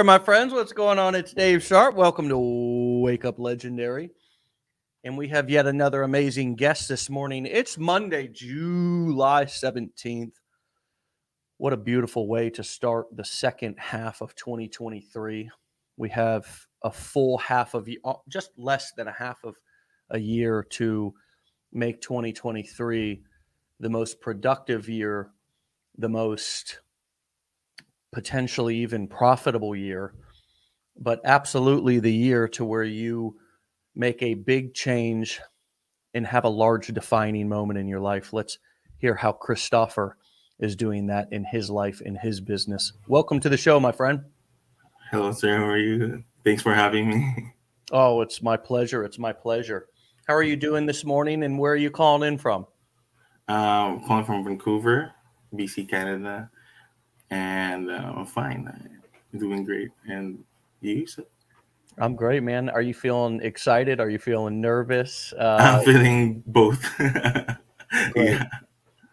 There, my friends. What's going on? It's Dave Sharpe. Welcome to Wake Up Legendary. And we have yet another amazing guest this morning. It's Monday, July 17th. What a beautiful way to start the second half of 2023. We have a full half of uh, just less than a half of a year to make 2023 the most productive year, the most potentially even profitable year, but absolutely the year to where you make a big change and have a large defining moment in your life. Let's hear how Kristoffer is doing that in his life, in his business. Welcome to the show, my friend. Hello, sir. How are you? Thanks for having me. Oh, it's my pleasure. It's my pleasure. How are you doing this morning and where are you calling in from? Um, calling from Vancouver, BC, Canada and uh, I'm fine. I'm doing great. And you? I'm great, man. Are you feeling excited? Are you feeling nervous? Uh, I'm feeling both. great. Yeah.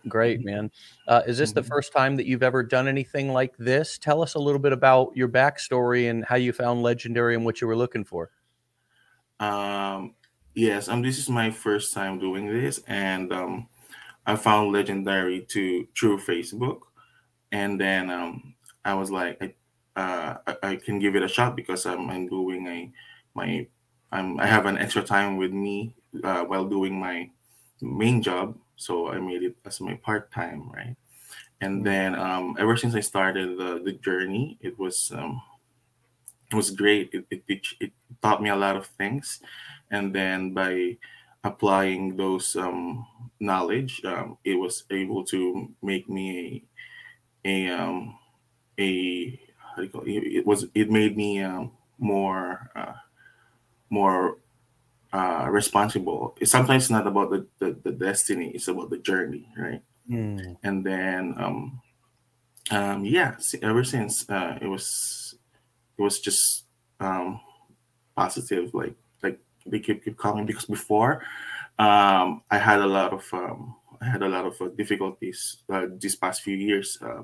Great, man. Uh, is this the mm-hmm. first time that you've ever done anything like this? Tell us a little bit about your backstory and how you found Legendary and what you were looking for. Um, yes, um, this is my first time doing this, and um, I found Legendary to through Facebook and then um, I was like, I, uh, I, I can give it a shot because I'm, I'm doing a my I'm, I have an extra time with me uh, while doing my main job, so I made it as my part time, right? And mm-hmm. then um, ever since I started the, the journey, it was um, it was great. It, it, it, it taught me a lot of things, and then by applying those um, knowledge, um, it was able to make me a um a how do you call it? it was it made me um, more uh, more uh, responsible. It's sometimes not about the, the, the destiny; it's about the journey, right? Mm. And then, um, um, yeah, ever since uh, it was it was just um, positive. Like like they keep keep coming because before um, I had a lot of um, had a lot of uh, difficulties uh, these past few years, uh,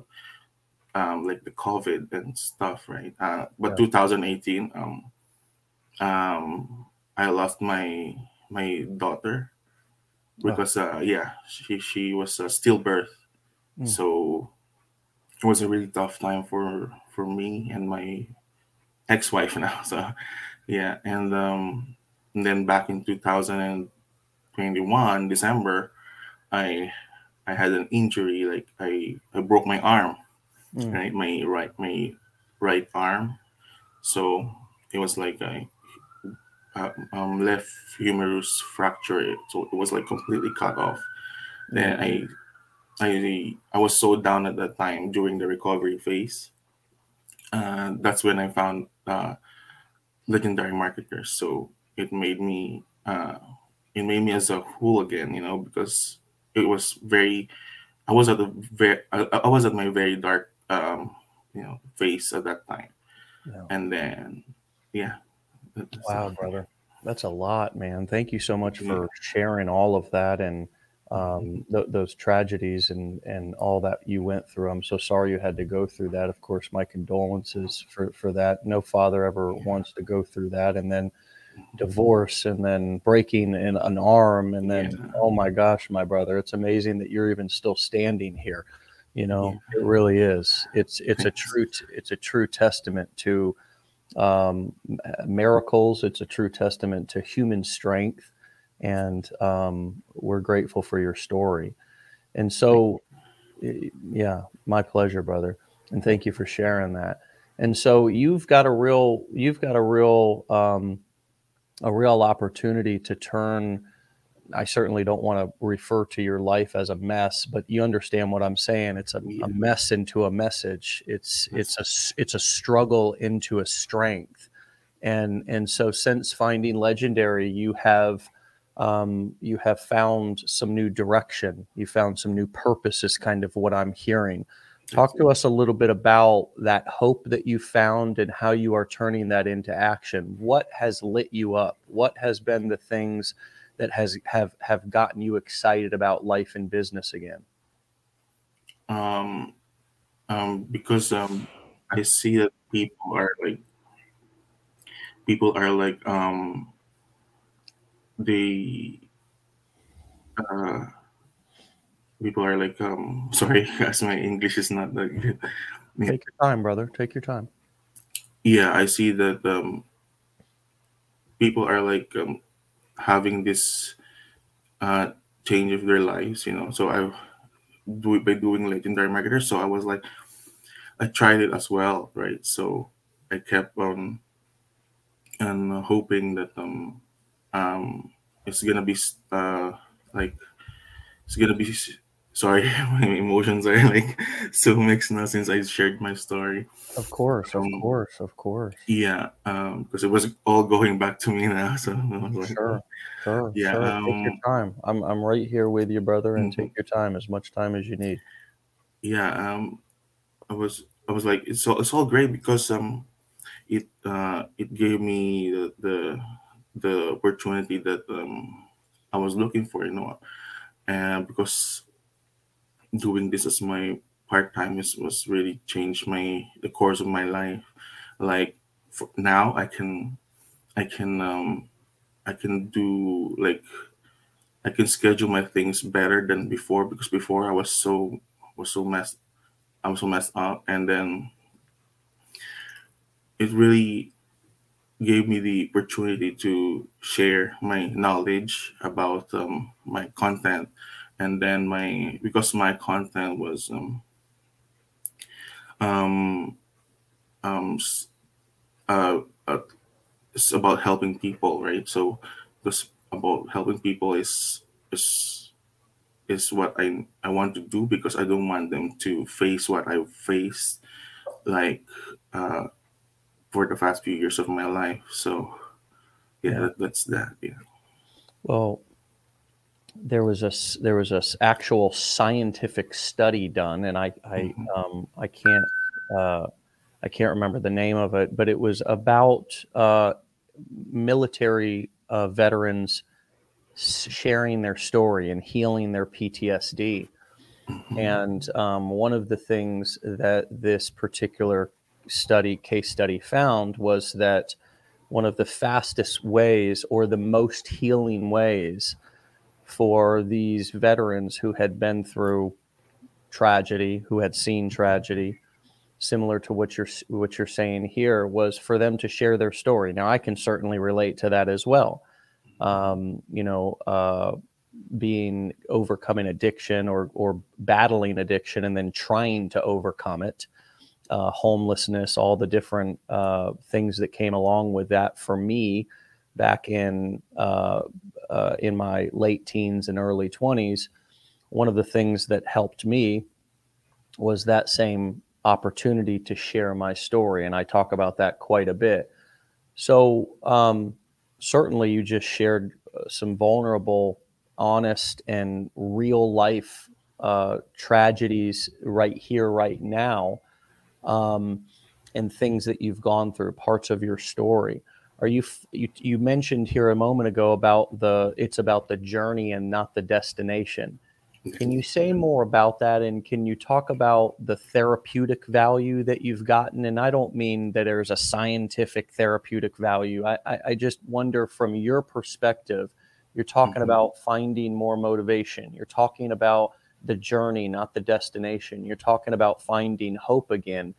um, like the COVID and stuff, right? Uh, but yeah. 2018, um, um, I lost my my daughter because, uh, yeah, she she was a stillbirth, mm. so it was a really tough time for for me and my ex-wife now. So, yeah, and um, and then back in 2021 December I I had an injury, like I, I broke my arm, mm. right? My right my right arm. So it was like I a um, left humerus fracture. So it was like completely cut off. Mm. Then I I I was so down at that time during the recovery phase. Uh, that's when I found uh, legendary marketers. So it made me uh, it made me as a whole again, you know, because it was very i was at the very i, I was at my very dark um you know phase at that time. Yeah. and then yeah. Wow brother. That's a lot man. Thank you so much for sharing all of that and um, th- those tragedies and and all that you went through. I'm so sorry you had to go through that. Of course, my condolences for for that. No father ever wants to go through that, and then divorce and then breaking in an arm and then yeah. oh my gosh my brother it's amazing that you're even still standing here. You know yeah. it really is. It's it's a true it's a true testament to um, miracles. It's a true testament to human strength. And um, we're grateful for your story. And so yeah my pleasure brother. And thank you for sharing that. And so you've got a real you've got a real um, a real opportunity to turn I certainly don't want to refer to your life as a mess, but you understand what I'm saying. It's a, a mess into a message. It's it's a it's a struggle into a strength, and and so since finding legendary, you have um, you have found some new direction. You found some new purpose. Is kind of what I'm hearing. Talk to us a little bit about that hope that you found and how you are turning that into action. What has lit you up? What has been the things that has have have gotten you excited about life and business again? Um, um, because um, I see that people are like people are like um they uh people are like um sorry guys my english is not that good. Take your time brother. Take your time. Yeah i see that um people are like um having this uh change of their lives you know. So i do it by doing legendary marketers so i was like i tried it as well right? So i kept on and hoping that um um it's gonna be uh like it's gonna be sorry my emotions are like so mixed now since i shared my story of course of Um, course of course yeah um because it was all going back to me now so I was like, sure sure Yeah, sure. take your um, time i'm i'm right here with you brother and Mhm. take your time as much time as you need yeah um i was i was like it's all it's all great because um it uh it gave me the the, the opportunity that um i was looking for you know and because doing this as my part-time is was really changed my the course of my life. Like now i can i can um i can do like i can schedule my things better than before because before i was so was so messed I'm so messed up. And then it really gave me the opportunity to share my knowledge about um, my content and then my because my content was um, um, um, uh, uh, it's about helping people right so this about helping people is is is what I, I want to do because I don't want them to face what I faced like uh, for the past few years of my life. So yeah. That, that's that. Yeah. Well, there was a there was a actual scientific study done, and I I Mhm. um, I can't uh, I can't remember the name of it, but it was about uh, military uh, veterans sharing their story and healing their PTSD. Mhm. And um, one of the things that this particular study, case study, found was that one of the fastest ways or the most healing ways for these veterans who had been through tragedy, who had seen tragedy, similar to what you're what you're saying here, was for them to share their story. Now, I can certainly relate to that as well. Um, you know, uh, being overcoming addiction or or battling addiction and then trying to overcome it uh, homelessness all the different uh, things that came along with that for me back in uh, uh, in my late teens and early 20s one of the things that helped me was that same opportunity to share my story and i talk about that quite a bit. So um, certainly you just shared uh, some vulnerable honest and real life uh, tragedies right here right now um, and things that you've gone through parts of your story are you, you you mentioned here a moment ago about the it's about the journey and not the destination can you say more about that? And can you talk about the therapeutic value that you've gotten? And I don't mean that there's a scientific therapeutic value. I, I, I just wonder from your perspective, you're talking Mhm. about finding more motivation. You're talking about the journey, not the destination. You're talking about finding hope again.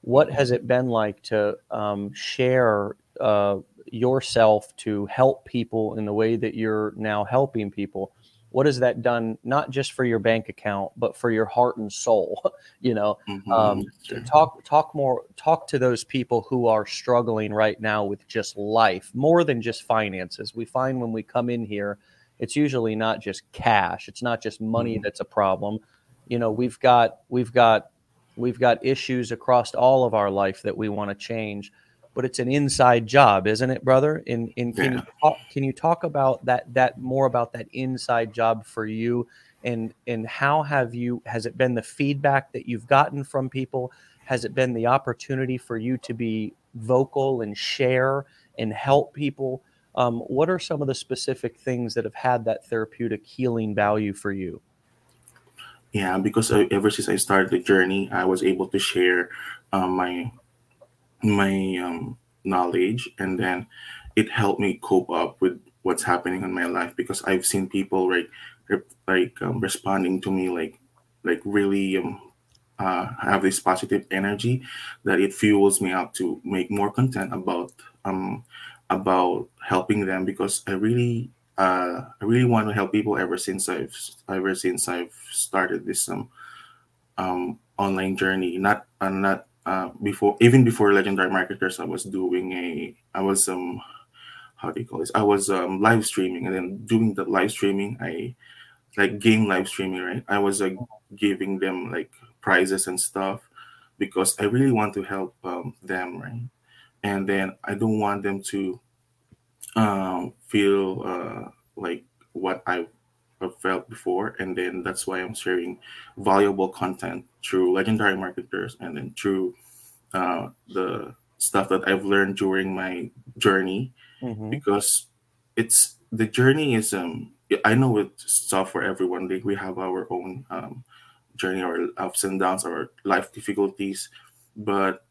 What has it been like to um, share uh, yourself to help people in the way that you're now helping people? what has that done not just for your bank account but for your heart and soul you know Mhm. um, talk talk more talk to those people who are struggling right now with just life more than just finances we find when we come in here it's usually not just cash it's not just money Mhm. that's a problem you know we've got we've got we've got issues across all of our life that we want to change but it's an inside job, isn't it, brother? And in can Yeah. you talk, can you talk about that that more about that inside job for you, and and how have you has it been the feedback that you've gotten from people? Has it been the opportunity for you to be vocal and share and help people? Um, what are some of the specific things that have had that therapeutic healing value for you? Yeah. Because I, ever since I started the journey, I was able to share um, my my um, knowledge, and then it helped me cope up with what's happening in my life because I've seen people like like um, responding to me like like really um, uh, have this positive energy that it fuels me up to make more content about um about helping them because I really uh I really want to help people ever since I've ever since I've started this um um online journey. Not uh, not uh before even before legendary marketers I was doing a I was um how do you call this I was um live streaming and then doing the live streaming I like game live streaming right I was like giving them like prizes and stuff because I really want to help um, them, right? And then I don't want them to um, feel uh, like what I have felt before, and then that's why I'm sharing valuable content through legendary marketers, and then through uh, the stuff that I've learned during my journey, mm-hmm. because it's the journey is um I know it's tough for everyone. Like we have our own um, journey our ups and downs our life difficulties. But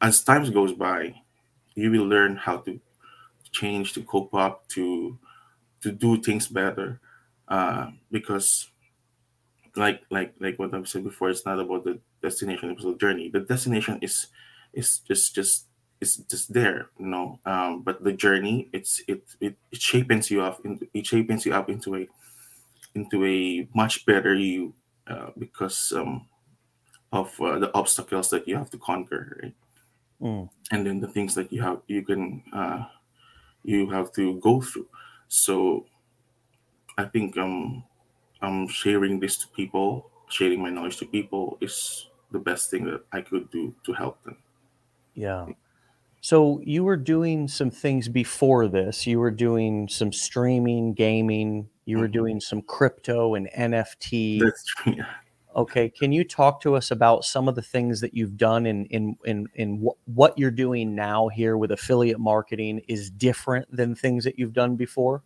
as times goes by, you will learn how to change, to cope up, to to do things better. Uh, because like like like what I've said before, it's not about the destination, it's about the journey. The destination is is just just it's just there, you know. Um, but the journey, it's it it, it shapes you up into it shapes you up into a into a much better you uh, because um, of uh, the obstacles that you have to conquer, right? Mm. And then the things that you have you can uh, you have to go through. So I think um, I'm sharing this to people, sharing my knowledge to people is the best thing that I could do to help them. Yeah. So you were doing some things before this. You were doing some streaming, gaming. You were mm-hmm. doing some crypto and NFT. That's true. Yeah. Okay, can you talk to us about some of the things that you've done in in in in wh- what you're doing now here with affiliate marketing is different than things that you've done before?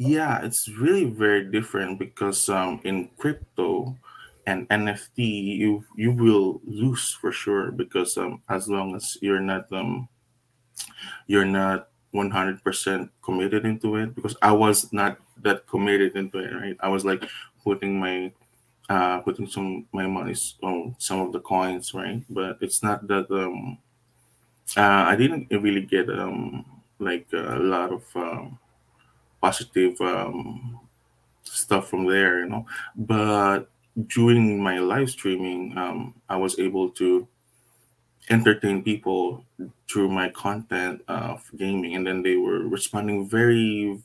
Yeah, it's really very different because um, in crypto and NFT, you you will lose for sure because um, as long as you're not um, you're not 100% committed into it because I was not that committed into it, right? I was like putting my uh putting some my money on some of the coins, right? But it's not that um uh, I didn't really get um like a lot of um, positive um stuff from there, you know. But during my live streaming, um, I was able to entertain people through my content of gaming and then they were responding very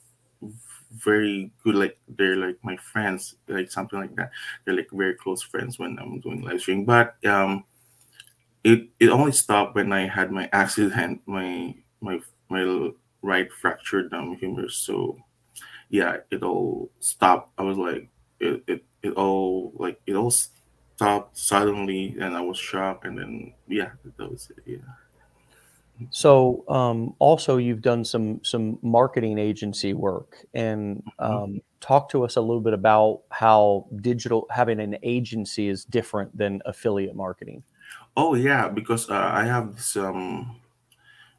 very good like they're like my friends like something like that. They're like very close friends when i'm doing live stream. But um it it only stopped when i had my accident my my my right fractured um humerus so yeah it all stopped i was like it, it it all like it all stopped suddenly and I was shocked and then yeah that was it yeah. So um, also you've done some some marketing agency work and mm-hmm. um, talk to us a little bit about how digital having an agency is different than affiliate marketing. Oh yeah because uh, I have um,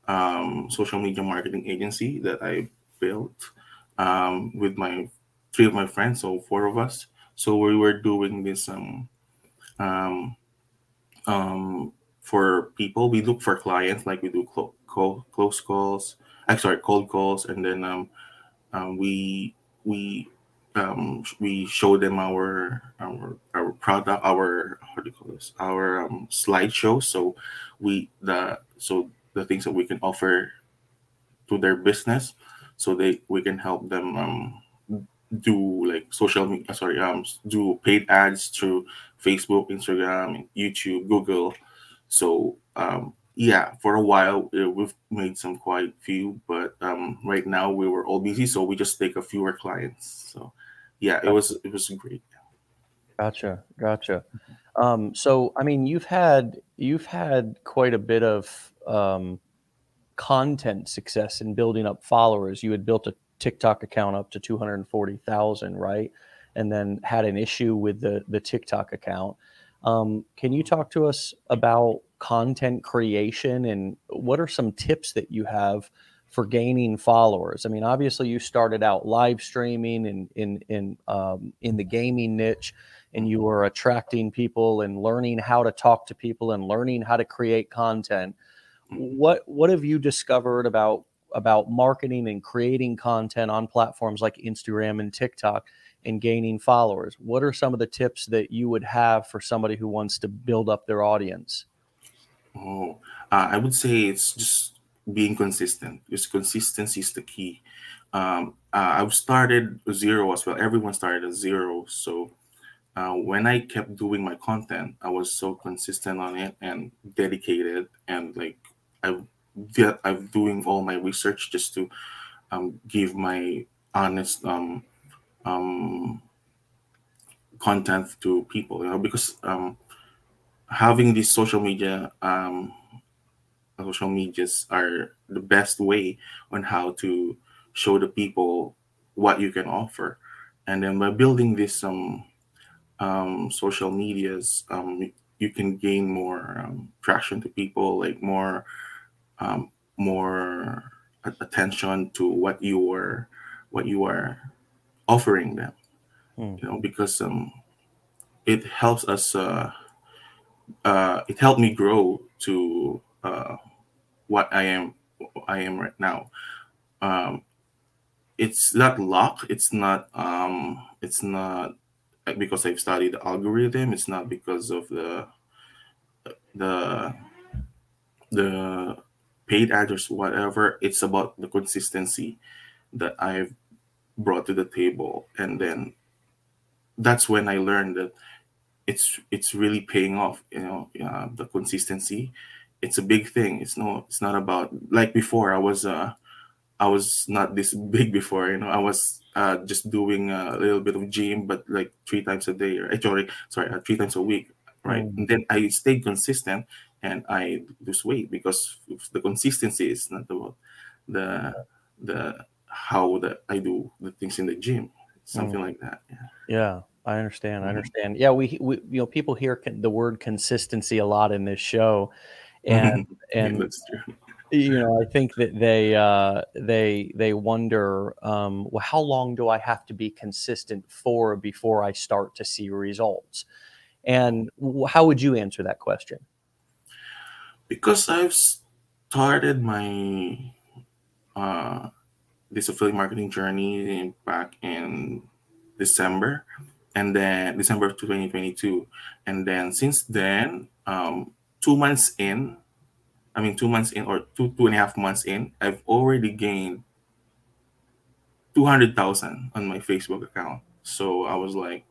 um, social media marketing agency that I built um, with my three of my friends so four of us so we were doing this um, um, um, for people. We look for clients, like we do clo- close calls. I'm sorry, cold calls, and then um, um, we we um, we show them our our our product, our how do you call this? Our um, slideshow. So we the so the things that we can offer to their business, so they we can help them um, do like social media sorry um do paid ads through facebook instagram youtube google. So um yeah for a while uh, we've made some quite few but um right now we were all busy so we just take a fewer clients. So yeah it was it was great. Gotcha gotcha. Um so i mean you've had you've had quite a bit of um content success in building up followers you had built a TikTok account up to 240,000, right? And then had an issue with the, the TikTok account. Um, can you talk to us about content creation and what are some tips that you have for gaining followers? I mean, obviously you started out live streaming and in in um, in the gaming niche, and you were attracting people and learning how to talk to people and learning how to create content. What what have you discovered about about marketing and creating content on platforms like Instagram and TikTok and gaining followers? What are some of the tips that you would have for somebody who wants to build up their audience? Oh, uh, I would say it's just being consistent. Because consistency is the key. Um, uh, I've started zero as well. Everyone started at zero. So uh, when I kept doing my content, I was so consistent on it and dedicated, and like I, I'm doing all my research just to um, give my honest um, um, content to people. You know, because um, having these social media um, social medias are the best way on how to show the people what you can offer and then by building this um, um social medias um you can gain more um, traction to people like more um more attention to what you are what you are offering them Hmm. you know because um it helps us uh uh it helped me grow to uh what I am I am right now. Um, it's not luck. It's not um, it's not because I've studied algorithm. It's not because of the the the paid ads or whatever. It's about the consistency that I've brought to the table, and then that's when I learned that it's it's really paying off. You know, uh, the consistency it's a big thing. It's no, it's not about like before. I was uh, I was not this big before. You know, I was uh, just doing a little bit of gym, but like three times a day, or actually, sorry, uh, three times a week, right? Mm. And then I stayed consistent, and I lose weight because the consistency is not about the the how that I do the things in the gym, something like that. Yeah. Yeah, I understand. I Mhm. understand. Yeah, we, we you know people hear con- the word consistency a lot in this show, and and true. you know I think that they uh, they they wonder, um, well, how long do I have to be consistent for before I start to see results? And how would you answer that question? Because I've started my uh, this affiliate marketing journey in, back in December, and then December of 2022, and then since then, um, two months in, I mean two months in or two two and a half months in, I've already gained two hundred thousand on my Facebook account. So I was like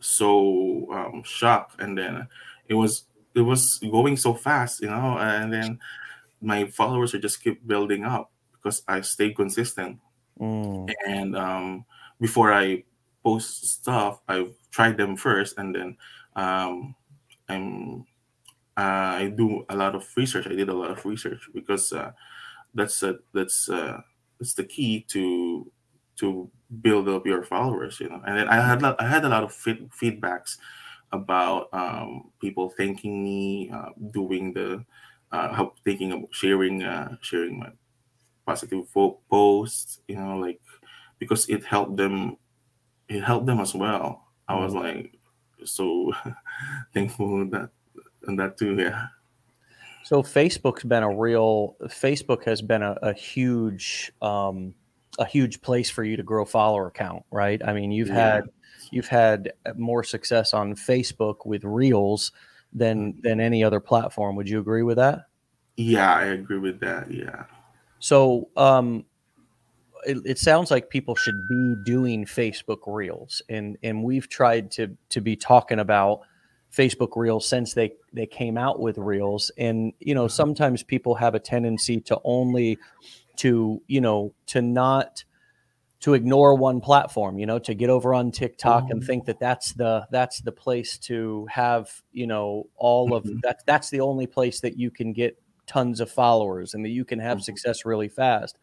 so um, shocked, and then it was it was going so fast, you know, and then my followers are just keep building up because I stayed consistent. Mm, And um, before I post stuff, I've tried them first, and then um, I'm uh, I do a lot of research. I did a lot of research because uh, that's uh, that's uh, that's the key to to build up your followers. You know, and then I had I had a lot of feed, feedbacks about um, people thanking me, uh, doing the uh, how thinking of sharing uh, sharing my positive posts. You know, like because it helped them. It helped them as well. I was mm. like so thankful that and that too. Yeah. So Facebook's been a real Facebook has been a, a huge um, a huge place for you to grow follower count, right? I mean, you've Yeah. had you've had more success on Facebook with Reels than than any other platform. Would you agree with that? Yeah, I agree with that. Yeah. So um, it, it sounds like people should be doing Facebook Reels, and and we've tried to to be talking about Facebook Reels since they they came out with Reels, and you know sometimes people have a tendency to only to you know to not to ignore one platform you know to get over on tiktok and Mhm. think that that's the that's the place to have you know all of Mhm. that that's the only place that you can get tons of followers and that you can have Mhm. success really fast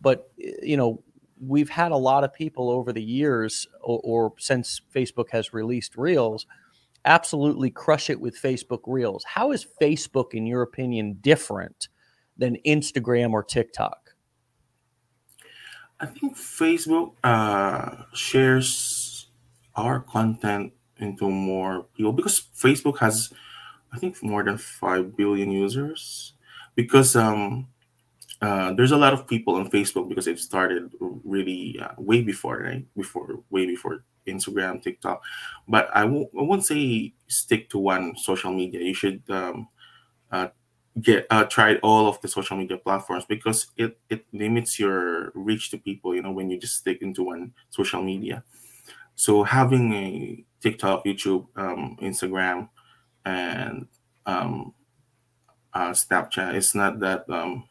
but eh, you know we've had a lot of people over the years or, or since facebook has released reels absolutely crush it with Facebook Reels. How is Facebook, in your opinion, different than Instagram or TikTok? I think Facebook uh, shares our content into more people because Facebook has, I think, more than five billion users. Because um, uh, there's a lot of people on Facebook because it started really uh, way before, right? Before, way before Instagram, TikTok. But I won't say stick to one social media. You should um, uh, get uh, try all of the social media platforms because it it limits your reach to people. You know, when you just stick into one social media. So having a TikTok, YouTube, um, Instagram, and um, uh, Snapchat, it's not that um,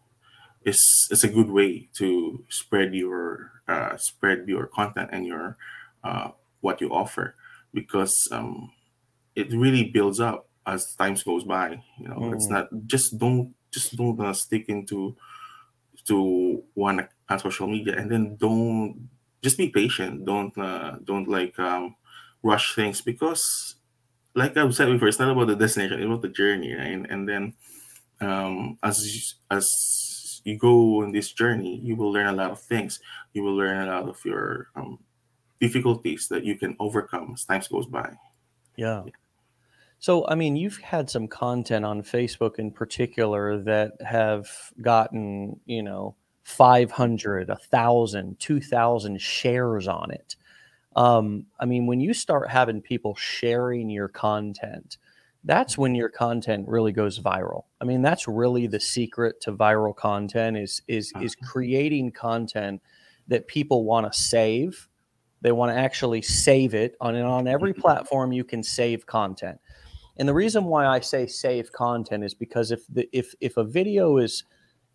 it's it's a good way to spread your uh, spread your content and your uh, what you offer because um, it really builds up as times goes by. You know, mm. it's not just don't just don't uh, stick into to one uh, social media and then don't just be patient. Don't uh, don't like um, rush things because, like I've said before, it's not about the destination; it's about the journey, right? And, and then um, as as you go on this journey, you will learn a lot of things. You will learn a lot of your um, difficulties that you can overcome as times goes by. Yeah. So, I mean, you've had some content on Facebook in particular that have gotten, you know, 500, 1,000, 2,000 shares on it. Um, I mean, when you start having people sharing your content, that's when your content really goes viral. I mean, that's really the secret to viral content is is is uh-huh. creating content that people want to save. They want to actually save it on and on every platform you can save content. And the reason why I say save content is because if the if if a video is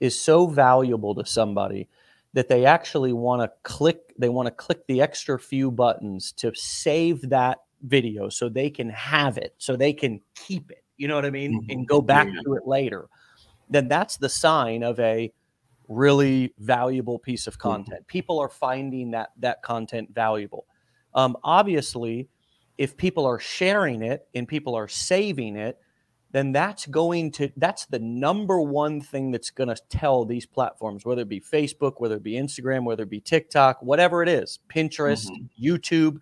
is so valuable to somebody that they actually want to click they want to click the extra few buttons to save that video so they can have it, so they can keep it, you know what I mean, mm-hmm. and go back yeah. to it later, then that's the sign of a really valuable piece of mm-hmm. content. Mm-hmm. People are finding that that content valuable. Um, obviously, if people are sharing it and people are saving it, then that's going to that's the number one thing that's going to tell these platforms, whether it be Facebook, whether it be Instagram, whether it be TikTok, whatever it is, Pinterest, mm-hmm. YouTube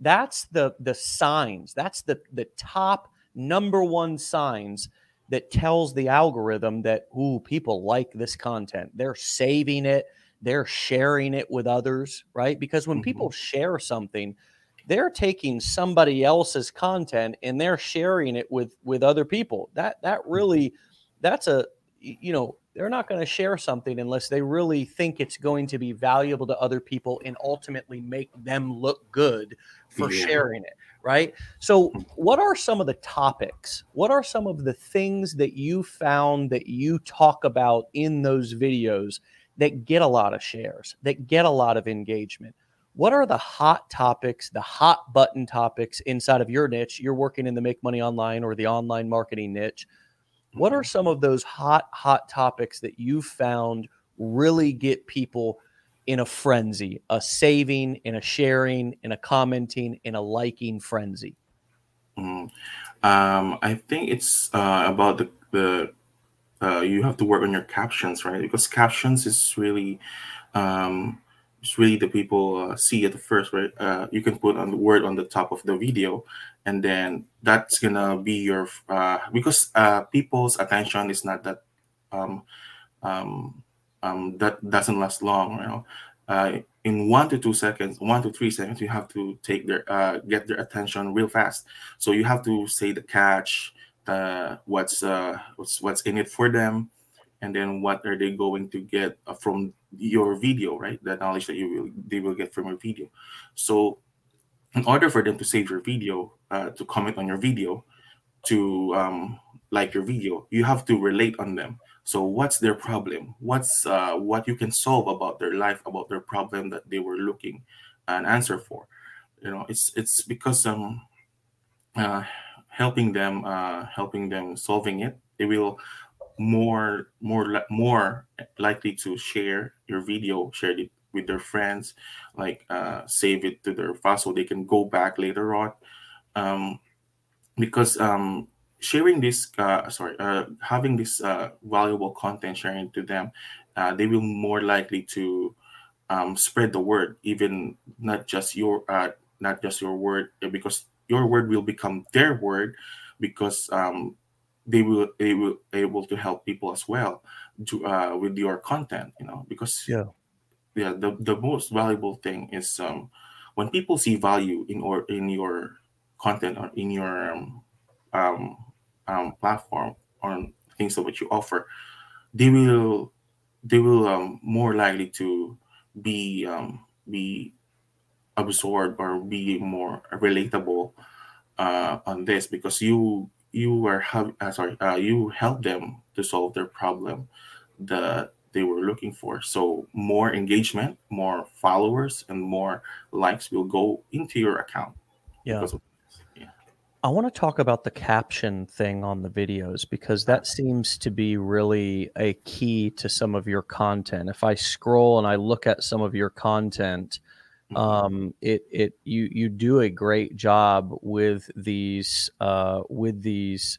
that's the the signs. That's the the top number one signs that tells the algorithm that ooh people like this content. They're saving it, they're sharing it with others, right? Because when mm-hmm. people share something, they're taking somebody else's content and they're sharing it with with other people. That that mm-hmm. really that's a you know they're not going to share something unless they really think it's going to be valuable to other people and ultimately make them look good for yeah. sharing it right so hmm. what are some of the topics what are some of the things that you found that you talk about in those videos that get a lot of shares that get a lot of engagement what are the hot topics the hot button topics inside of your niche you're working in the make money online or the online marketing niche what are mm-hmm. some of those hot hot topics that you found really get people in a frenzy, a saving, in a sharing, in a commenting, in a liking frenzy? Mm. Um, I think it's uh, about the, the uh, you have to work on your captions, right? Because captions is really um, it's really the people uh, see at the first, right? Uh, you can put on the word on the top of the video, and then that's gonna be your uh, because uh, people's attention is not that um, um, um, that doesn't last long. You know, uh, in one to two seconds, one to three seconds, you have to take their uh, get their attention real fast. So you have to say the catch, uh, what's what's what's in it for them, and then what are they going to get uh, from your video, right? The knowledge that you will they will get from your video. So, in order for them to save your video, uh, to comment on your video, to um, like your video, you have to relate on them. So what's their problem? What's uh, what you can solve about their life, about their problem that they were looking an answer for? You know, it's it's because um uh, helping them uh, helping them solving it, they will more more more likely to share your video, share it with their friends, like uh, save it to their file so they can go back later on. Um, because um, sharing this, uh, sorry, uh, having this uh, valuable content sharing to them, uh, they will more likely to um, spread the word, even not just your uh, not just your word, because your word will become their word, because um, they will they will able to help people as well to uh, with your content. You know, because Yeah. yeah, the the most valuable thing is um, when people see value in or in your content or in your um, um, um, platform or things that what you offer, they will they will um, more likely to be um, be absorbed or be more relatable uh, on this because you you were have uh, sorry uh, you help them to solve their problem that they were looking for so more engagement more followers and more likes will go into your account Yeah. of yeah I want to talk about the caption thing on the videos because that seems to be really a key to some of your content. If I scroll and I look at some of your content. Um, it it you you do a great job with these uh, with these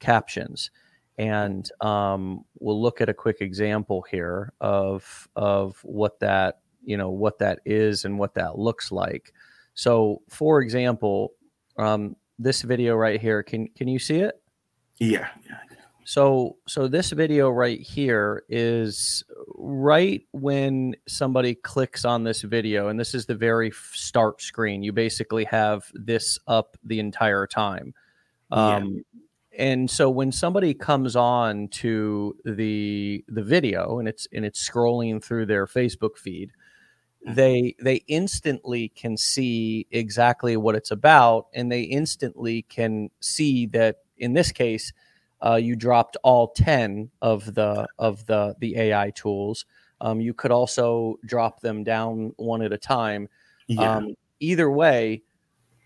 captions, and um, we'll look at a quick example here of of what that you know what that is and what that looks like. So, for example, um, this video right here, can can you see it? yeah yeah So, so this video right here is right when somebody clicks on this video, and this is the very start screen. You basically have this up the entire time. Yeah. Um, and so when somebody comes on to the the video and it's and it's scrolling through their Facebook feed, Mhm. they they instantly can see exactly what it's about, and they instantly can see that in this case, uh, you dropped all ten of the of the the AI tools. Um, you could also drop them down one at a time. yeah Um, either way,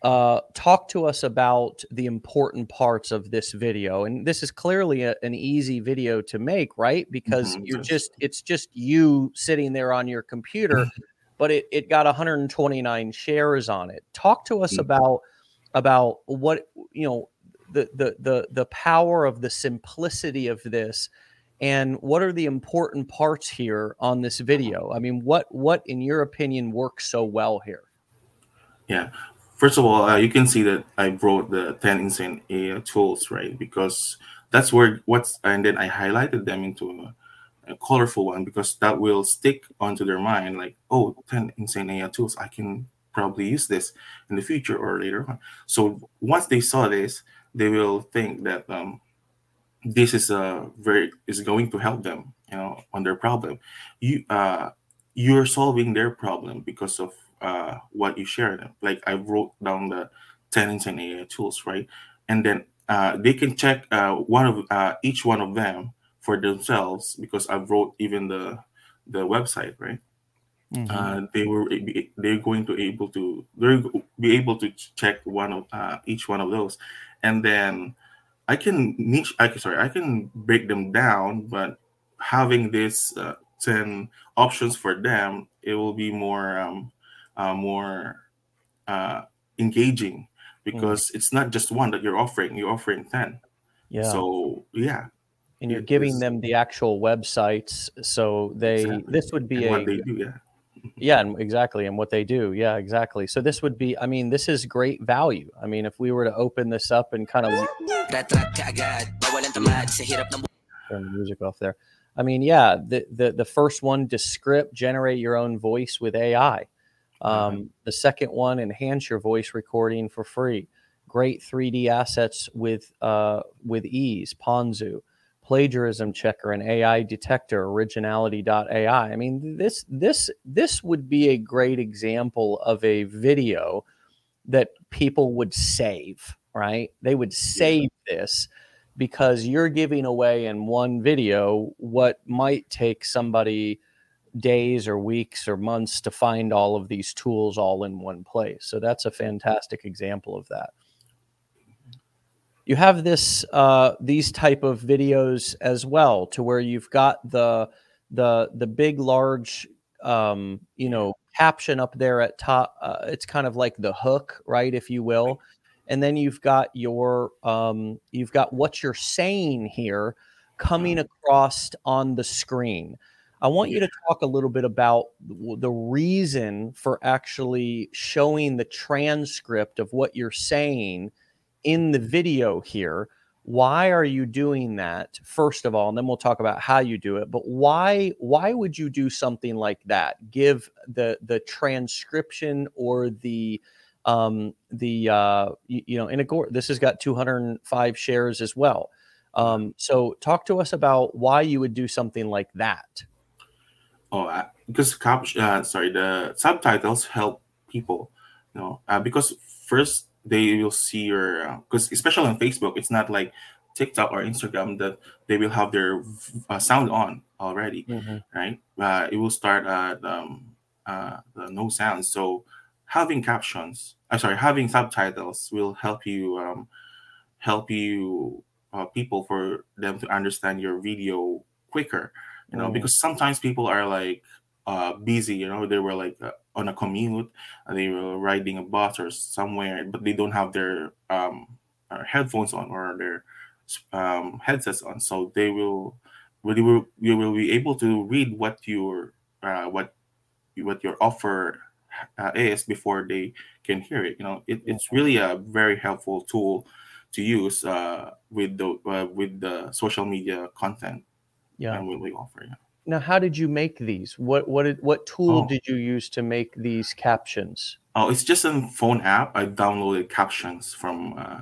uh, talk to us about the important parts of this video. And this is clearly a, an easy video to make, right? Because Mhm. you're just it's just you sitting there on your computer, but it, it got 129 shares on it. Talk to us Mhm. about about what you know the the the the power of the simplicity of this and what are the important parts here on this video i mean what what in your opinion works so well here Yeah. First of all, uh, you can see that I wrote the 10 insane AI tools, right? Because that's where what's, and then I highlighted them into a, a colorful one because that will stick onto their mind like, oh, 10 insane AI tools. I can probably use this in the future or later on. So once they saw this, they will think that um, this is a very is going to help them, you know, on their problem. You uh, you're solving their problem because of uh, what you share them. Like I wrote down the 10 insane AI tools, right? And then uh, they can check uh, one of uh, each one of them for themselves because I wrote even the the website, right? Uh, they were they're going to able to they're be able to check one of uh, each one of those, and then I can niche. I can sorry, I can break them down, but having this uh, ten options for them, it will be more um, uh, more uh, engaging because it's not just one that you're offering. You're offering ten. yeah So yeah, and you're giving them the actual websites so they Exactly. this would be and a what they do, yeah, yeah and exactly and what they do. Yeah exactly. So this would be i mean this is great value. I mean if we were to open this up and kind of Retract ka agad Bawalan tamad sa hirap ng turn the music off there. I mean yeah the the, the first one descript generate your own voice with ai um, the second one enhance your voice recording for free. Great 3d assets with uh, with ease ponzu plagiarism checker and ai detector originality.ai i mean this this this would be a great example of a video that people would save right they would save this because you're giving away in one video what might take somebody days or weeks or months to find all of these tools all in one place. So that's a fantastic example of that. You have this uh, these type of videos as well, to where you've got the the the big large um, you know caption up there at top. Uh, it's kind of like the hook, right, if you will. and then you've got your um, you've got what you're saying here coming across on the screen. I want you to talk a little bit about the reason for actually showing the transcript of what you're saying in the video here. Why are you doing that? First of all, and then we'll talk about how you do it. But why why would you do something like that? Give the the transcription or the um, the uh, you, you know, in a gore, this has got 205 shares as well. Um, so talk to us about why you would do something like that. Oh, uh, because cap- uh, sorry, the subtitles help people. You know, uh, because first they will see your because especially on Facebook, it's not like TikTok or Instagram that they will have their uh, sound on already, Mhm. right? Uh, it will start at um, uh, the no sound. So having captions, I'm sorry, having subtitles will help you um, help you uh, people for them to understand your video quicker. You know, Mm. because sometimes people are like uh, busy. You know, they were like uh, on a commute, they were riding a bus or somewhere, but they don't have their um, uh, headphones on or their um, headsets on, so they will, they will, you will be able to read what your uh, what what your offer uh, is before they can hear it. You know, it, it's really a very helpful tool to use uh, with the uh, with the social media content Yeah. and what we offer. Yeah. Now, how did you make these? What what did, what tool Oh. did you use to make these captions? Oh, it's just a phone app. I downloaded captions from uh,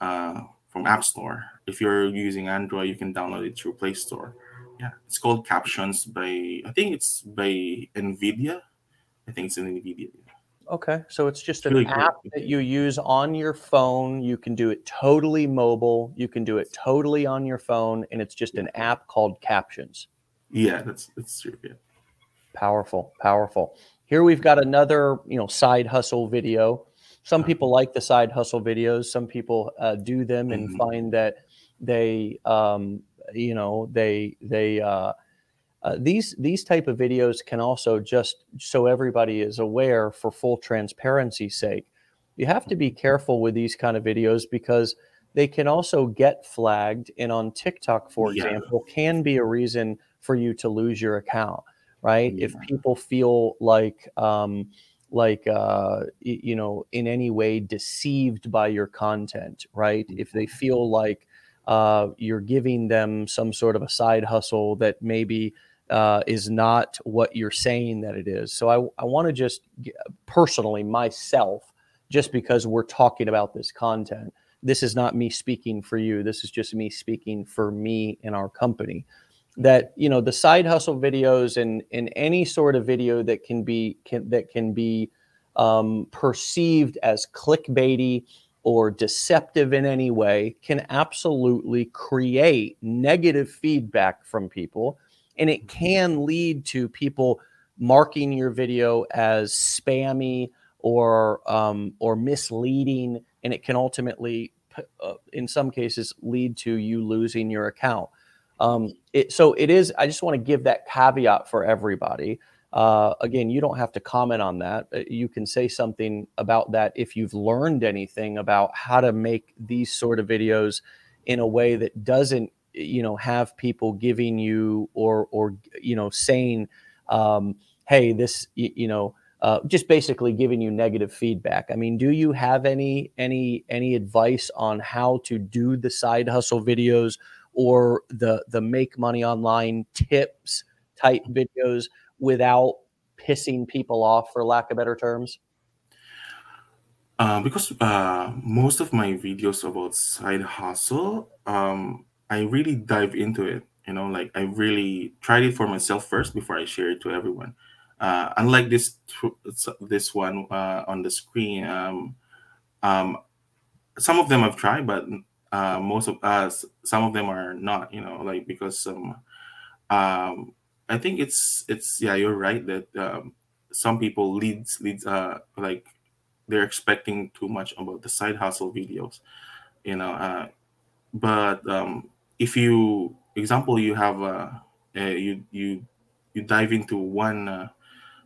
uh, from App Store. If you're using Android, you can download it through Play Store. Yeah, it's called Captions by I think it's by Nvidia. I think it's an Nvidia. Okay, so it's just It's an really app that you use on your phone. You can do it totally mobile. You can do it totally on your phone, and it's just an app called Captions. Yeah, that's that's true. Yeah. Powerful, powerful. Here we've got another, you know, side hustle video. Some people like the side hustle videos. Some people uh, do them and Mhm. find that they, um, you know, they they uh, uh, these these type of videos can also just so everybody is aware for full transparency's sake. You have to be careful with these kind of videos because they can also get flagged, and on TikTok, for Yeah. example, can be a reason for you to lose your account right? If people feel like um, like uh, you know in any way deceived by your content, right? If they feel like uh, you're giving them some sort of a side hustle that maybe uh, is not what you're saying that it is. So I, I want to just personally myself, just because we're talking about this content, this is not me speaking for you. This is just me speaking for me and our company that you know the side hustle videos and and any sort of video that can be can that can be um, perceived as clickbaity or deceptive in any way can absolutely create negative feedback from people. And it can lead to people marking your video as spammy or um, or misleading. And it can ultimately uh, in some cases lead to you losing your account um, it, so it is. I just want to give that caveat for everybody. Uh, again, you don't have to comment on that. Uh, You can say something about that if you've learned anything about how to make these sort of videos in a way that doesn't, you know, have people giving you or or you know saying, um, "Hey, this," you, you know. Uh, just basically giving you negative feedback. I mean, do you have any any any advice on how to do the side hustle videos or the the make money online tips type videos without pissing people off for lack of better terms Uh, because uh, most of my videos about side hustle, um, I really dive into it. You know, like I really tried it for myself first before I share it to everyone. Uh, unlike this this one uh, on the screen, um, um, some of them I've tried, but uh, most of us, some of them are not. You know, like because um, um, I think it's it's yeah, you're right that um, some people leads leads uh like they're expecting too much about the side hustle videos you know uh, but um, if you example you have uh, uh, you you you dive into one uh,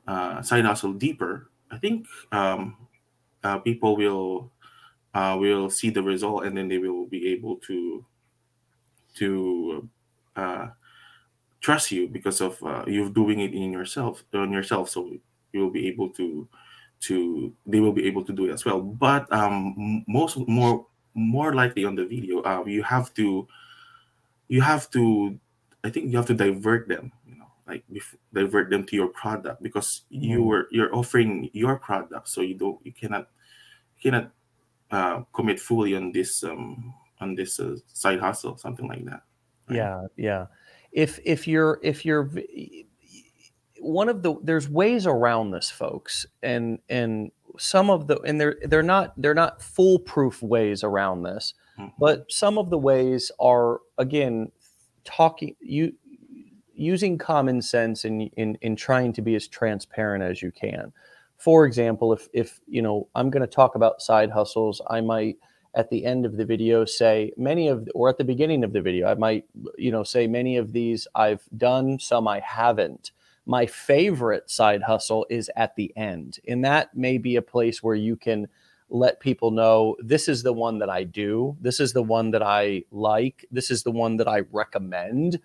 uh, side hustle deeper i think um, uh, people will uh, will see the result and then they will be able to to uh, trust you because of uh, you doing it in yourself on yourself. So you will be able to to they will be able to do it as well. But um most more more likely on the video uh, you have to you have to i think you have to divert them you know like divert them to your product because you Mm. are you're offering your product. So you don't you cannot you cannot uh, commit fully on this um on this uh, side hustle something like that right? Yeah, yeah. If if you're if you're one of the there's ways around this, folks, and and some of the and they're they're not they're not foolproof ways around this, Mhm. but some of the ways are again talking you using common sense in in in trying to be as transparent as you can. For example, if if you know I'm going to talk about side hustles, I might at the end of the video say many of or at the beginning of the video i might you know say many of these i've done some i haven't. My favorite side hustle is at the end and that may be a place where you can let people know this is the one that i do. This is the one that i like. This is the one that i recommend.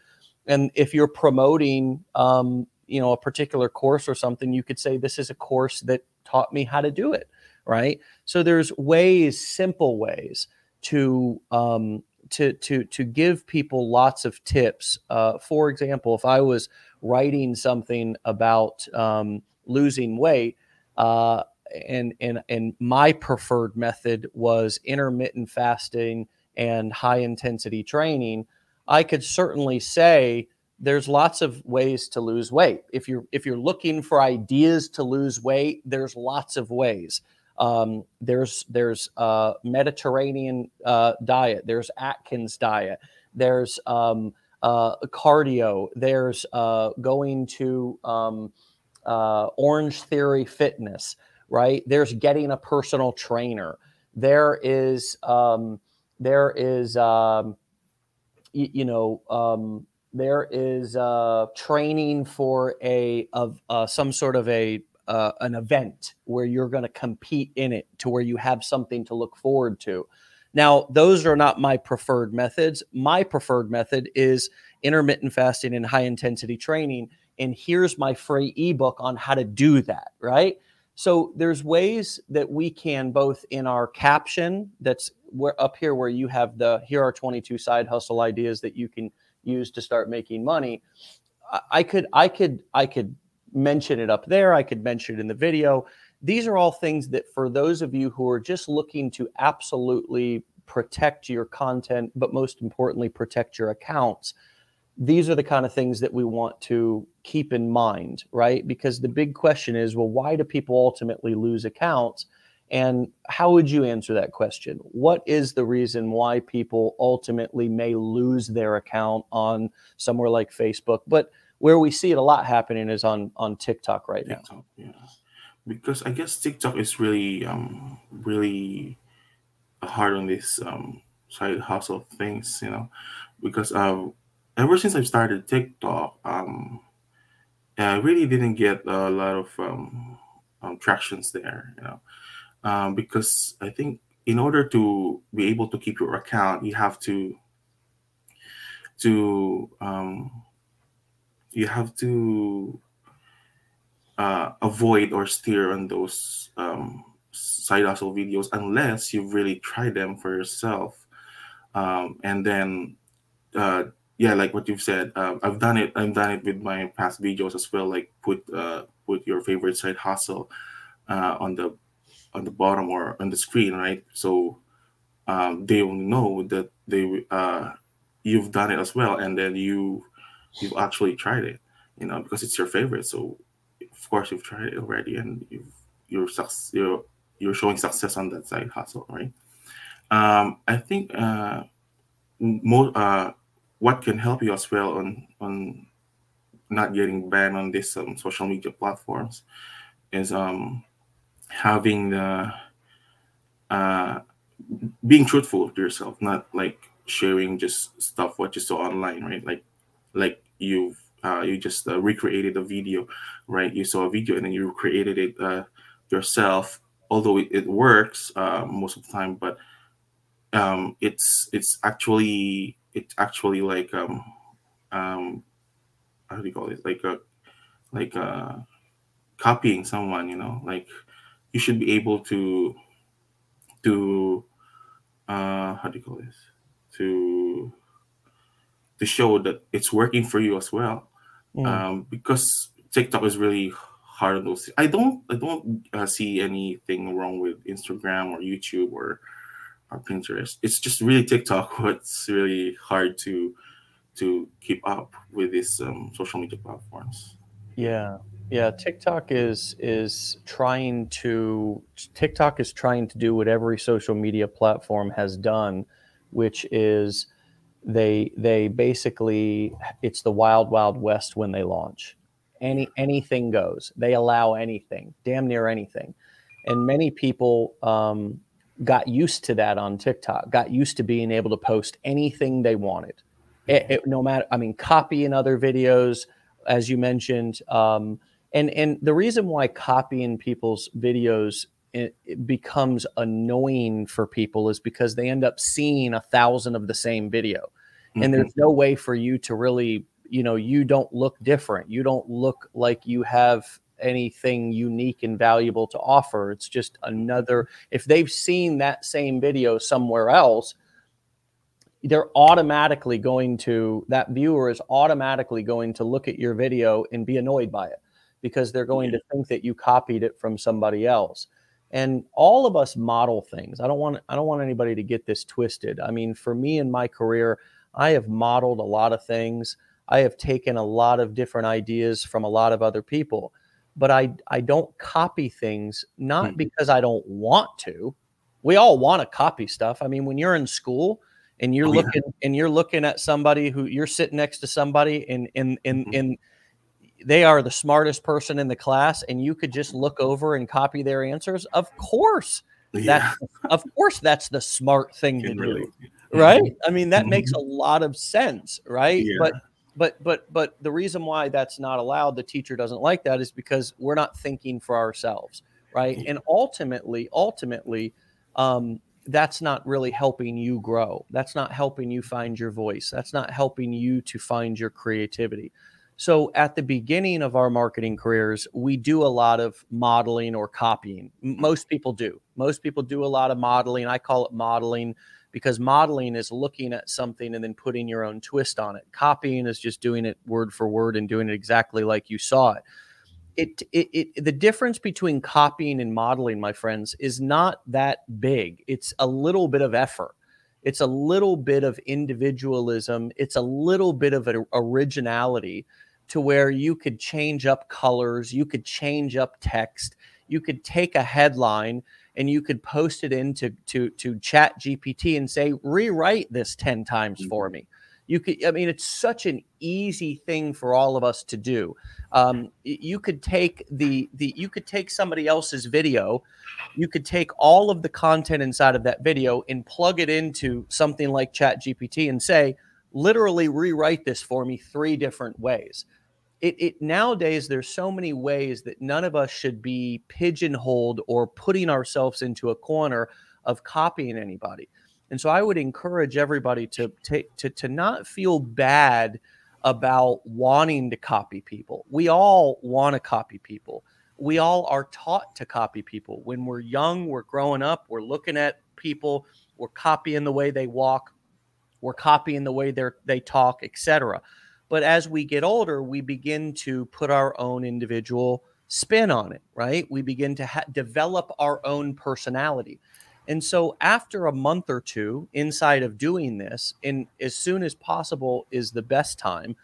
And if you're promoting um, you know a particular course or something you could say this is a course that taught me how to do it right? So there's ways simple ways to um, to to to give people lots of tips. Uh, for example if i was writing something about um, losing weight uh, and and and my preferred method was intermittent fasting and high intensity training i could certainly say there's lots of ways to lose weight. If you're if you're looking for ideas to lose weight there's lots of ways. Um, there's there's mediterranean uh, diet. There's atkins diet. There's um, uh, cardio. There's uh, going to um, uh, orange theory fitness right? There's getting a personal trainer. There is um, there is um, you know um, there is uh, training for a of uh, some sort of a uh, an event where you're going to compete in it to where you have something to look forward to. Now, those are not my preferred methods. My preferred method is intermittent fasting and high intensity training. And here's my free ebook on how to do that, right? So there's ways that we can both in our caption that's up here where you have the here are 22 side hustle ideas that you can use to start making money. I- could I could I could mention it up there. I could mention it in the video. These are all things that for those of you who are just looking to absolutely protect your content, but most importantly, protect your accounts. These are the kind of things that we want to keep in mind, right? Because the big question is well, why do people ultimately lose accounts? And how would you answer that question? What is the reason why people ultimately may lose their account on somewhere like Facebook? But where we see it a lot happening is on on TikTok right now. Yeah. Because I guess TikTok is really, um, really hard on this um side hustle things, you know. Because uh, ever since I've started TikTok, um, I really didn't get a lot of um, um tractions there, you know. Um, because I think in order to be able to keep your account, you have to to um, you have to uh, avoid or steer on those um, side hustle videos unless you've really tried them for yourself. Um, and then, uh, yeah, like what you've said, um, I've done it. I've done it with my past videos as well. Like put uh, put your favorite side hustle uh, on the on the bottom or on the screen, right? So um, they will know that they uh, you've done it as well, and then you you've actually tried it you know, because it's your favorite. So of course you've tried it already, and you've, you're you're you're showing success on that side hustle, right? Um, I think uh, more uh, what can help you as well on on not getting banned on these um, social media platforms is um, having the uh, being truthful to yourself, not like sharing just stuff what you saw online, right? Like like you've uh, you just uh, recreated a video, right? You saw a video and then you created it uh, yourself although it, it works uh, most of the time, but um, it's it's actually it's actually like um, um, how do you call it? Like a like uh, copying someone. You know, like you should be able to to uh, how do you call this? To to show that it's working for you as well. Mm. Um, because TikTok is really hard on those. I don't I don't uh, see anything wrong with Instagram or YouTube or or Pinterest. It's just really TikTok what's really hard to to keep up with these um, social media platforms. Yeah. Yeah, TikTok is is trying to TikTok is trying to do what every social media platform has done, which is they they basically it's the wild wild west when they launch. Any anything goes. They allow anything, damn near anything, and many people um, got used to that on TikTok. Got used to being able to post anything they wanted, it, it, no matter. I mean, copying other videos, as you mentioned. Um, and and the reason why copying people's videos it, becomes annoying for people is because they end up seeing a thousand of the same video. And Mhm. there's no way for you to really you know you don't look different. You don't look like you have anything unique and valuable to offer. It's just another if they've seen that same video somewhere else they're automatically going to that viewer is automatically going to look at your video and be annoyed by it because they're going to think that you copied it from somebody else. And all of us model things. I don't want i don't want anybody to get this twisted. I mean for me in my career i have modeled a lot of things. I have taken a lot of different ideas from a lot of other people but i i don't copy things not Mhm. because i don't want to. We all want to copy stuff. I mean when you're in school and you're Oh, yeah. looking and you're looking at somebody who you're sitting next to somebody and and and Mhm. They are the smartest person in the class and you could just look over and copy their answers of course Yeah, that's of course that's the smart thing to can do right? I mean that Mhm. makes a lot of sense right? Yeah. but but but but the reason why that's not allowed the teacher doesn't like that is because we're not thinking for ourselves right? Yeah. and ultimately ultimately um that's not really helping you grow. That's not helping you find your voice. That's not helping you to find your creativity so at the beginning of our marketing careers we do a lot of modeling or copying most people do most people do a lot of modeling i call it modeling because modeling is looking at something and then putting your own twist on it. Copying is just doing it word for word and doing it exactly like you saw it. It, it, it the difference between copying and modeling, my friends, is not that big. It's a little bit of effort. It's a little bit of individualism. It's a little bit of originality to where you could change up colors, you could change up text, you could take a headline and you could post it into to to chat gpt and say rewrite this 10 times for me. You could i mean it's such an easy thing for all of us to do. Um, you could take the the you could take somebody else's video you could take all of the content inside of that video and plug it into something like chat gpt and say literally rewrite this for me three different ways. It, it nowadays there's so many ways that none of us should be pigeonholed or putting ourselves into a corner of copying anybody. And so i would encourage everybody to take to, to not feel bad about wanting to copy people. We all want to copy people. We all are taught to copy people. When we're young we're growing up we're looking at people we're copying the way they walk we're copying the way they they talk etc but as we get older, we begin to put our own individual spin on it, right? We begin to ha- develop our own personality. And so, after a month or two inside of doing this, and as soon as possible is the best time,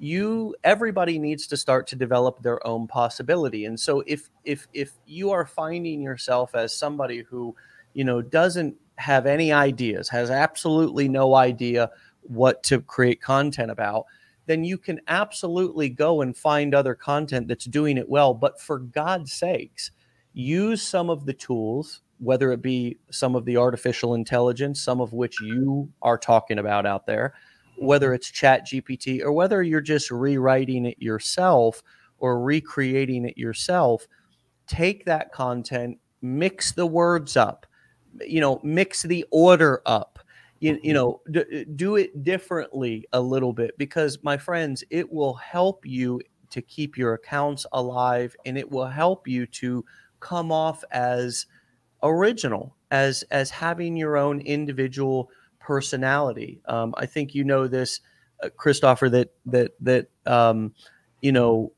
you everybody needs to start to develop their own possibility. And so, if if if you are finding yourself as somebody who, you know, doesn't have any ideas, has absolutely no idea what to create content about, then you can absolutely go and find other content that's doing it well. But for God's sakes, use some of the tools, whether it be some of the artificial intelligence, some of which you are talking about out there, whether it's Chat GPT or whether you're just rewriting it yourself or recreating it yourself. Take that content mix the words up, you know, mix the order up. You, you know, d- do it differently a little bit because, my friends, it will help you to keep your accounts alive and it will help you to come off as original as as having your own individual personality um, i think you know this uh, Kristoffer that that that um, you know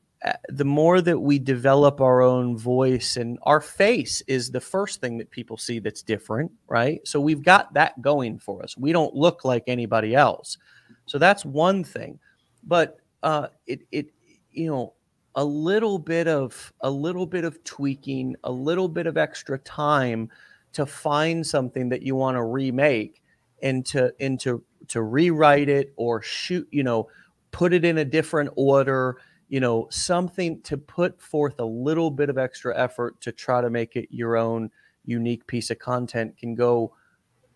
the more that we develop our own voice and our face is the first thing that people see that's different right? So we've got that going for us. We don't look like anybody else. So that's one thing. But uh, it it you know a little bit of a little bit of tweaking a little bit of extra time to find something that you want to remake and to and to to rewrite it or shoot you know put it in a different order you know something to put forth a little bit of extra effort to try to make it your own unique piece of content can go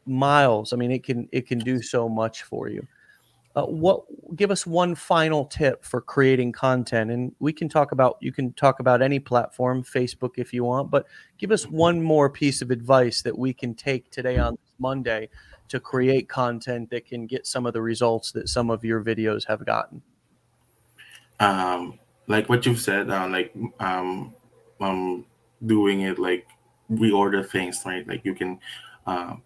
miles. I mean it can it can do so much for you. Uh, what give us one final tip for creating content and we can talk about you can talk about any platform facebook if you want but give us one more piece of advice that we can take today on monday to create content that can get some of the results that some of your videos have gotten um like what you've said uh, like um um doing it like reorder things right like you can um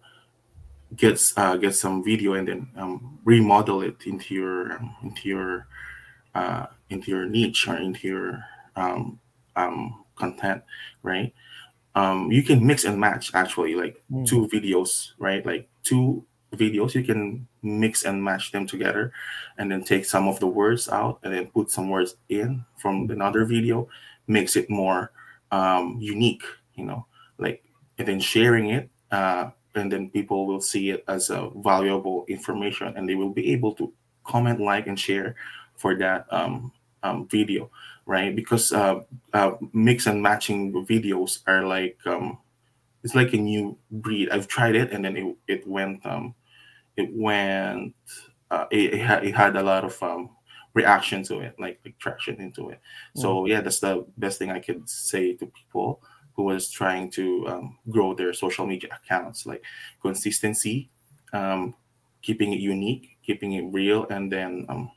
get uh, get some video and then um, remodel it into your um, into your uh, into your niche or into your um, um, content, right? Um, you can mix and match actually, like mm. two videos, right? Like two videos, you can mix and match them together, and then take some of the words out and then put some words in from another video, makes it more um, unique, you know, like and then sharing it. Uh, and then people will see it as a valuable information and they will be able to comment like and share for that um, um, video right because uh, uh, mix and matching videos are like um, it's like a new breed i've tried it and then it, it went um, it went uh, it, it, had, it had a lot of um, reaction to it like, like traction into it mm. so yeah that's the best thing i could say to people who was trying to um, grow their social media accounts like consistency um, keeping it unique keeping it real and then um,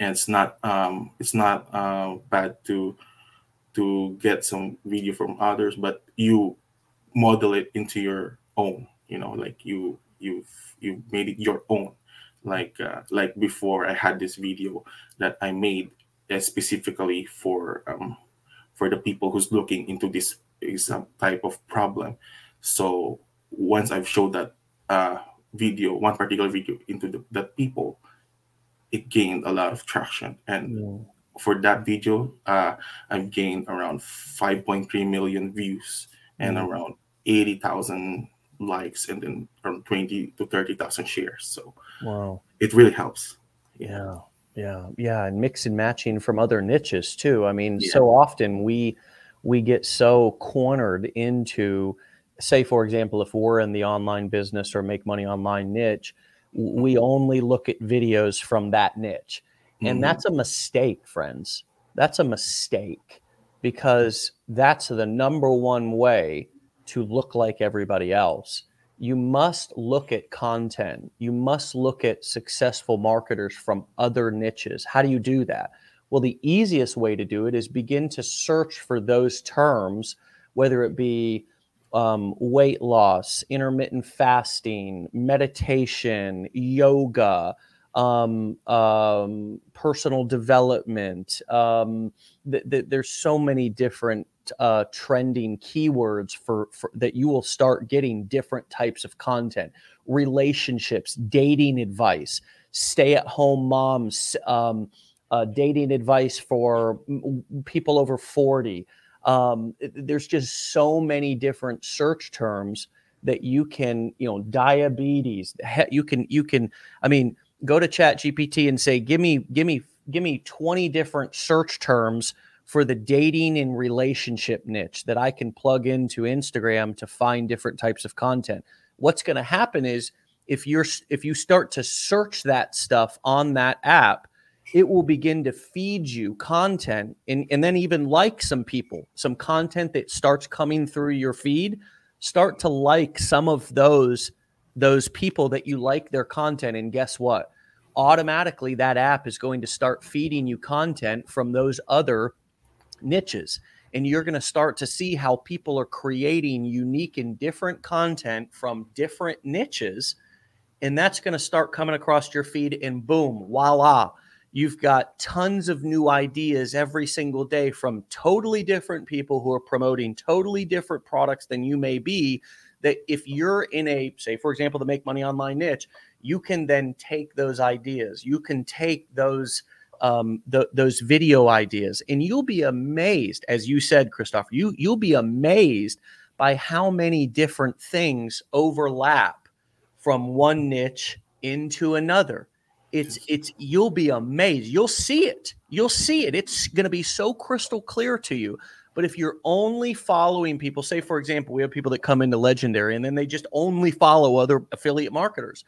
and it's not um, it's not uh, bad to to get some video from others but you model it into your own you know like you you've you made it your own like uh, like before i had this video that i made uh, specifically for um, for the people who's looking into this exam type of problem. So once I've showed that uh, video, one particular video into the, the people, it gained a lot of traction. And yeah. for that video, uh, I've gained around 5.3 million views and mm. around 80,000 likes and then around 20 to 30,000 shares. So wow, it really helps. Yeah. Yeah, yeah, and mix and matching from other niches too. I mean, yeah. so often we we get so cornered into say for example if we're in the online business or make money online niche we only look at videos from that niche and mm-hmm. that's a mistake friends that's a mistake because that's the number one way to look like everybody else you must look at content. You must look at successful marketers from other niches. How do you do that? Well, the easiest way to do it is begin to search for those terms, whether it be um, weight loss, intermittent fasting, meditation, yoga, um, um, personal development. Um, th- th- there's so many different uh, trending keywords for, for that you will start getting different types of content. Relationships dating advice stay at home moms um, uh, dating advice for people over 40 um, there's just so many different search terms that you can you know diabetes you can you can i mean go to chat gpt and say give me give me give me 20 different search terms for the dating and relationship niche that I can plug into Instagram to find different types of content. What's going to happen is if you're if you start to search that stuff on that app, it will begin to feed you content and, and then even like some people, some content that starts coming through your feed. Start to like some of those those people that you like their content. And guess what? Automatically that app is going to start feeding you content from those other niches. And you're going to start to see how people are creating unique and different content from different niches. And that's going to start coming across your feed, and boom, voila You've got tons of new ideas every single day from totally different people who are promoting totally different products than you may be. That if you're in a, say, for example, the make money online niche, you can then take those ideas, you can take those. Um, the, those video ideas, and you'll be amazed, as you said, Kristoffer. You you'll be amazed by how many different things overlap from one niche into another. It's it's you'll be amazed. You'll see it. You'll see it. It's going to be so crystal clear to you. But if you're only following people say for example we have people that come into legendary and then they just only follow other affiliate marketers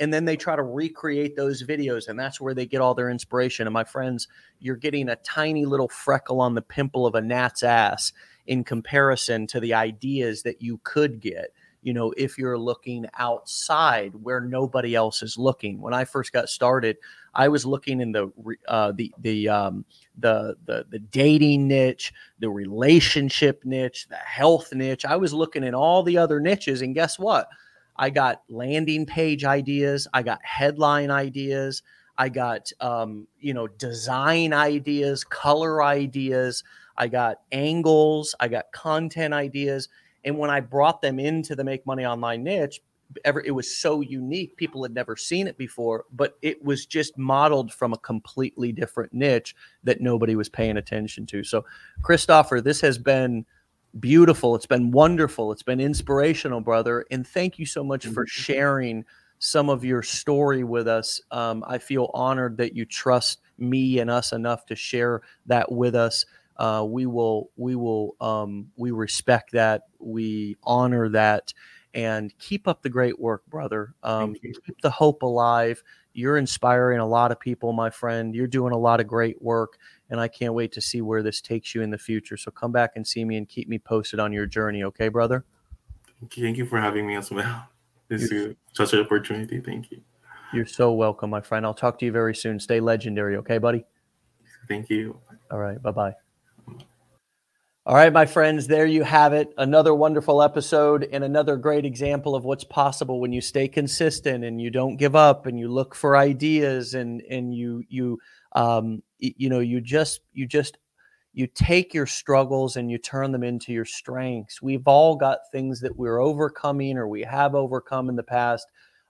and then they try to recreate those videos and that's where they get all their inspiration. And my friends you're getting a tiny little freckle on the pimple of a gnat's ass in comparison to the ideas that you could get you know if you're looking outside where nobody else is looking. When i first got started i was looking in the uh, the the um, the the the dating niche the relationship niche the health niche. I was looking in all the other niches and guess what i got landing page ideas i got headline ideas i got um, you know design ideas color ideas i got angles i got content ideas and when I brought them into the make money online niche, ever it was so unique. People had never seen it before, but it was just modeled from a completely different niche that nobody was paying attention to. So, Kristoffer, this has been beautiful. It's been wonderful. It's been inspirational, brother. And thank you so much for mm-hmm. sharing some of your story with us. Um, I feel honored that you trust me and us enough to share that with us uh, we will we will um, we respect that we honor that and keep up the great work brother um, keep the hope alive you're inspiring a lot of people my friend you're doing a lot of great work and i can't wait to see where this takes you in the future. So come back and see me and keep me posted on your journey okay brother? Thank you for having me as well. This is such an opportunity thank you. You're so welcome my friend. I'll talk to you very soon. Stay legendary okay buddy? Thank you. All right bye-bye all right, my friends, there you have it. Another wonderful episode and another great example of what's possible when you stay consistent and you don't give up and you look for ideas and and you you um you know you just you just you take your struggles and you turn them into your strengths. We've all got things that we're overcoming or we have overcome in the past.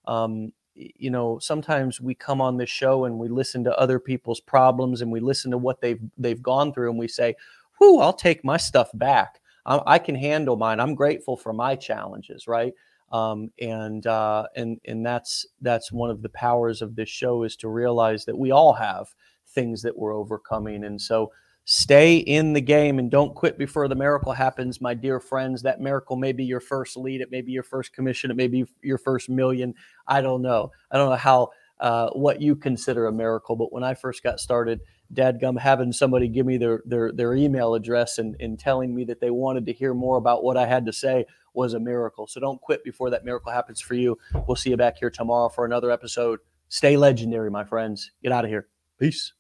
Um, you know, sometimes we come on this show and we listen to other people's problems and we listen to what they've they've gone through and we say, whew, I'll take my stuff back. I, I can handle mine. I'm grateful for my challenges, right? Um, and uh, and and that's that's one of the powers of this show is to realize that we all have things that we're overcoming, and so stay in the game and don't quit before the miracle happens, my dear friends. That miracle may be your first lead, it may be your first commission, it may be your first million. I don't know. I don't know how uh, what you consider a miracle, but when I first got started dadgum having somebody give me their their their email address and, and telling me that they wanted to hear more about what I had to say was a miracle. So don't quit before that miracle happens for you. We'll see you back here tomorrow for another episode. Stay legendary, my friends. Get out of here. Peace.